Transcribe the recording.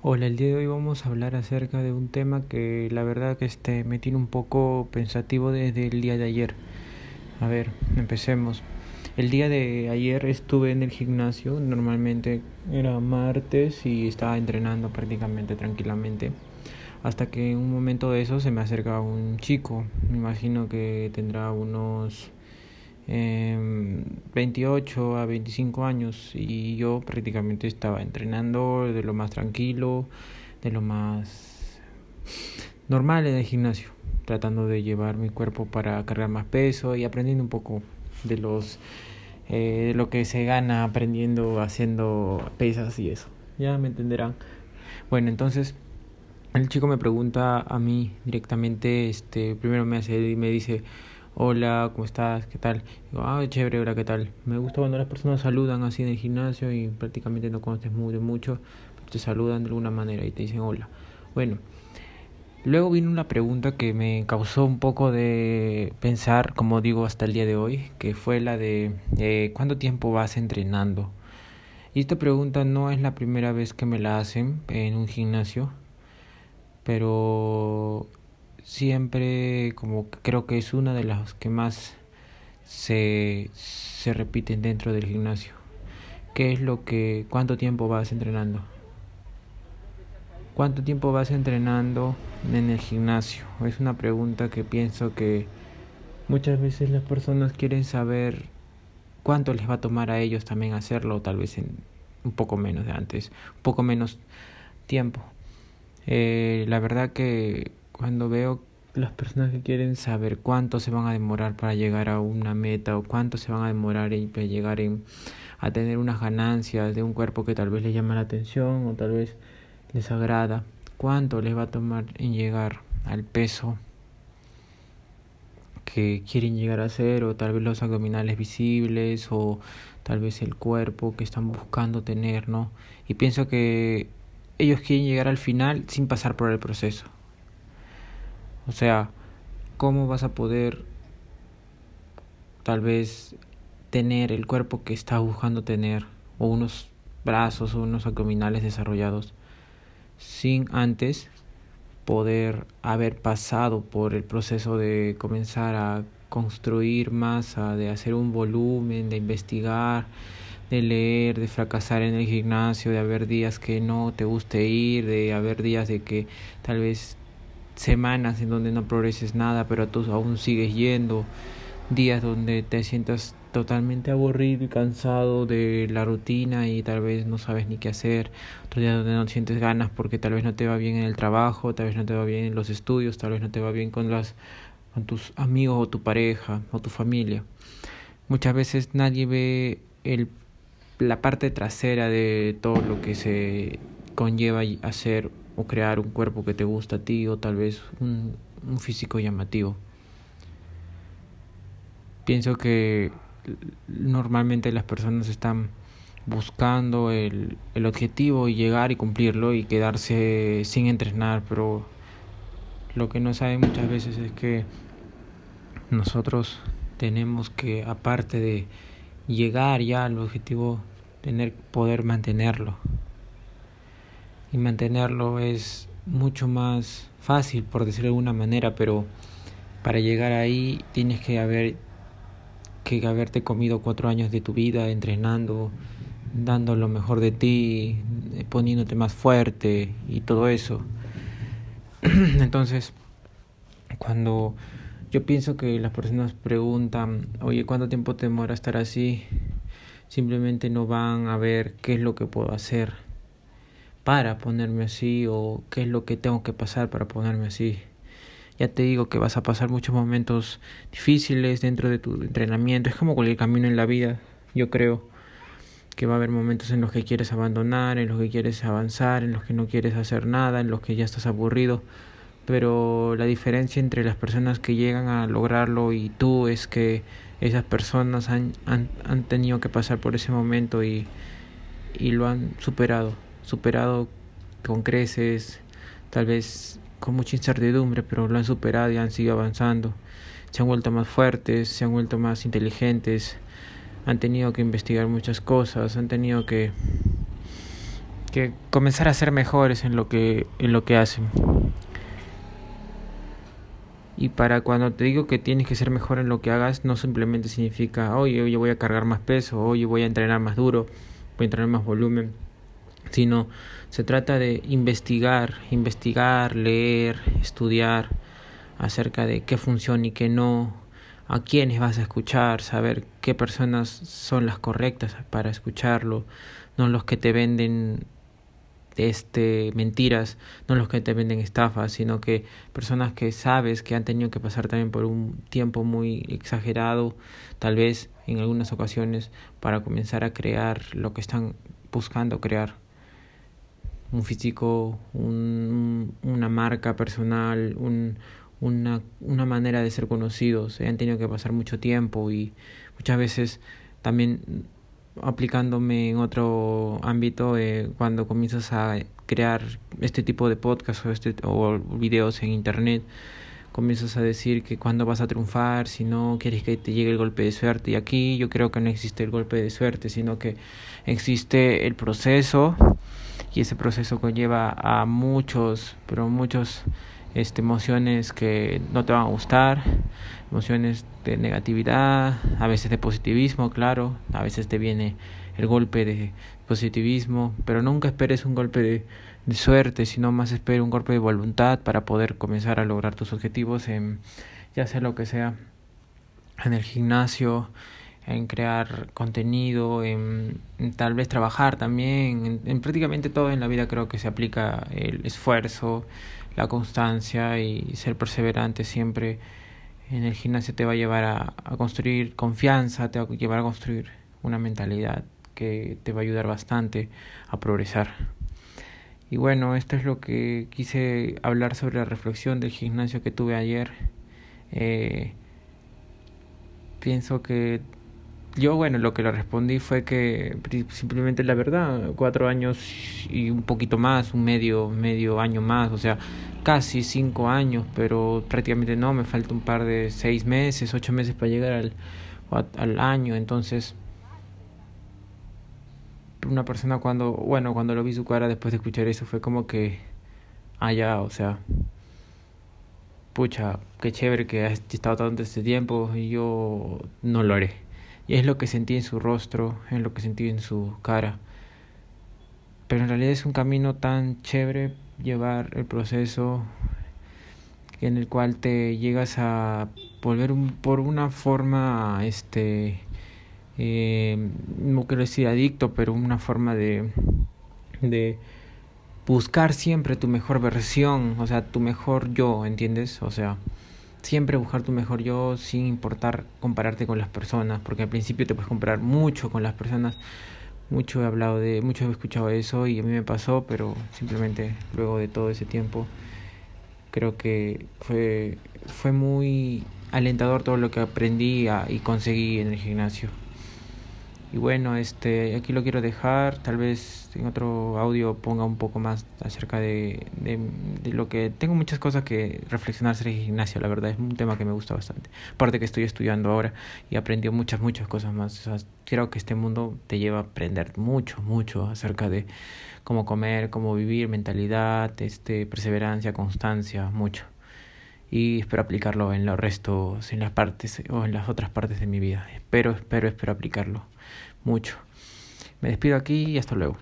Hola, el día de hoy vamos a hablar acerca de un tema que la verdad que este me tiene un poco pensativo desde el día de ayer. A ver, empecemos. El día de ayer estuve en el gimnasio, normalmente era martes y estaba entrenando prácticamente tranquilamente. Hasta que en un momento de eso se me acerca un chico, me imagino que tendrá unos 28 em, a 25 años y yo prácticamente estaba entrenando de lo más tranquilo, de lo más normal en el gimnasio, tratando de llevar mi cuerpo para cargar más peso y aprendiendo un poco de los eh, lo que se gana aprendiendo haciendo pesas y eso. Ya me entenderán. Bueno, entonces el chico me pregunta a mí directamente, este, primero me hace y me dice hola, ¿cómo estás? ¿Qué tal? Digo, ah, chévere, hola, ¿qué tal? Me gusta cuando las personas saludan así en el gimnasio y prácticamente no conoces mucho, mucho, te saludan de alguna manera y te dicen hola. Bueno, luego vino una pregunta que me causó un poco de pensar, como digo hasta el día de hoy, que fue la de eh, ¿cuánto tiempo vas entrenando? Y esta pregunta no es la primera vez que me la hacen en un gimnasio, pero siempre como creo que es una de las que más se, se repiten dentro del gimnasio. ¿Qué es lo que, cuánto tiempo vas entrenando? ¿Cuánto tiempo vas entrenando en el gimnasio? Es una pregunta que pienso que muchas veces las personas quieren saber cuánto les va a tomar a ellos también hacerlo, tal vez en un poco menos de antes, un poco menos tiempo. Eh, la verdad que cuando veo las personas que quieren saber cuánto se van a demorar para llegar a una meta o cuánto se van a demorar en, para llegar en, a tener unas ganancias de un cuerpo que tal vez les llama la atención o tal vez les agrada, cuánto les va a tomar en llegar al peso que quieren llegar a ser o tal vez los abdominales visibles o tal vez el cuerpo que están buscando tener, ¿no? Y pienso que ellos quieren llegar al final sin pasar por el proceso. O sea, ¿cómo vas a poder tal vez tener el cuerpo que estás buscando tener o unos brazos o unos abdominales desarrollados sin antes poder haber pasado por el proceso de comenzar a construir masa, de hacer un volumen, de investigar, de leer, de fracasar en el gimnasio, de haber días que no te guste ir, de haber días de que tal vez semanas en donde no progreses nada, pero tú aún sigues yendo, días donde te sientas totalmente aburrido y cansado de la rutina y tal vez no sabes ni qué hacer, otros días donde no sientes ganas porque tal vez no te va bien en el trabajo, tal vez no te va bien en los estudios, tal vez no te va bien con las con tus amigos o tu pareja o tu familia. Muchas veces nadie ve el la parte trasera de todo lo que se conlleva hacer o crear un cuerpo que te gusta a ti o tal vez un, físico llamativo. Pienso que normalmente las personas están buscando el, el objetivo y llegar y cumplirlo y quedarse sin entrenar, pero lo que no saben muchas veces es que nosotros tenemos que, aparte de llegar ya al objetivo, tener poder mantenerlo y mantenerlo es mucho más fácil, por decirlo de alguna manera, pero para llegar ahí tienes que haber que haberte comido cuatro años de tu vida entrenando, dando lo mejor de ti, poniéndote más fuerte y todo eso. Entonces, cuando yo pienso que las personas preguntan, oye, ¿cuánto tiempo te demora estar así? Simplemente no van a ver qué es lo que puedo hacer para ponerme así o qué es lo que tengo que pasar para ponerme así. Ya te digo que vas a pasar muchos momentos difíciles dentro de tu entrenamiento. Es como cualquier camino en la vida, yo creo que va a haber momentos en los que quieres abandonar, en los que quieres avanzar, en los que no quieres hacer nada, en los que ya estás aburrido. Pero la diferencia entre las personas que llegan a lograrlo y tú es que esas personas han, han, tenido que pasar por ese momento y, y lo han superado superado con creces, tal vez con mucha incertidumbre, pero lo han superado y han seguido avanzando. Se han vuelto más fuertes, se han vuelto más inteligentes, han tenido que investigar muchas cosas, han tenido que, que comenzar a ser mejores en lo que en lo que hacen. Y para cuando te digo que tienes que ser mejor en lo que hagas, no simplemente significa, oye, oye, voy a cargar más peso, oye, voy a entrenar más duro, voy a entrenar más volumen, sino se trata de investigar, investigar, leer, estudiar acerca de qué funciona y qué no, a quiénes vas a escuchar, saber qué personas son las correctas para escucharlo, no los que te venden este, mentiras, no los que te venden estafas, sino que personas que sabes que han tenido que pasar también por un tiempo muy exagerado, tal vez en algunas ocasiones, para comenzar a crear lo que están buscando crear. Un físico, un, una marca personal, un, una, una manera de ser conocidos. Han tenido que pasar mucho tiempo y muchas veces también aplicándome en otro ámbito, eh, cuando comienzas a crear este tipo de podcast o, este, o videos en internet, comienzas a decir que cuando vas a triunfar, si no quieres que te llegue el golpe de suerte. Y aquí yo creo que no existe el golpe de suerte, sino que existe el proceso y ese proceso conlleva a muchos, pero muchos este, emociones que no te van a gustar, emociones de negatividad, a veces de positivismo, claro, a veces te viene el golpe de positivismo, pero nunca esperes un golpe de, suerte, sino más espera un golpe de voluntad para poder comenzar a lograr tus objetivos en ya sea lo que sea, en el gimnasio, en crear contenido, en, tal vez trabajar también, en, prácticamente todo en la vida creo que se aplica el esfuerzo, la constancia y ser perseverante siempre en el gimnasio te va a llevar a, a construir confianza, te va a llevar a construir una mentalidad que te va a ayudar bastante a progresar. Y bueno, esto es lo que quise hablar sobre la reflexión del gimnasio que tuve ayer. Eh, pienso que yo, bueno, lo que le respondí fue que simplemente la verdad, cuatro años y un poquito más, un medio, medio año más, o sea, casi cinco años, pero prácticamente no, me falta un par de seis meses, ocho meses para llegar al, al año, entonces una persona cuando, bueno, cuando lo vi su cara después de escuchar eso fue como que, ah, ya, o sea, pucha, qué chévere que has estado tanto este tiempo y yo no lo haré. Y es lo que sentí en su rostro, es lo que sentí en su cara. Pero en realidad es un camino tan chévere llevar el proceso en el cual te llegas a volver por una forma, este, eh, no quiero decir adicto, pero una forma de, de buscar siempre tu mejor versión, o sea, tu mejor yo, ¿entiendes? O sea, siempre buscar tu mejor yo sin importar compararte con las personas, porque al principio te puedes comparar mucho con las personas. Mucho he hablado de, mucho he escuchado eso y a mí me pasó, pero simplemente luego de todo ese tiempo creo que fue fue muy alentador todo lo que aprendí y conseguí en el gimnasio. Y bueno, este, aquí lo quiero dejar. Tal vez en otro audio ponga un poco más acerca de, de, lo que. Tengo muchas cosas que reflexionar sobre el gimnasio, la verdad. Es un tema que me gusta bastante. Aparte que estoy estudiando ahora y aprendí muchas, muchas cosas más. O sea, creo que este mundo te lleva a aprender mucho, mucho acerca de cómo comer, cómo vivir, mentalidad, este, perseverancia, constancia, mucho y espero aplicarlo en los restos, en las partes o en las otras partes de mi vida. Espero, espero, espero aplicarlo mucho. Me despido aquí y hasta luego.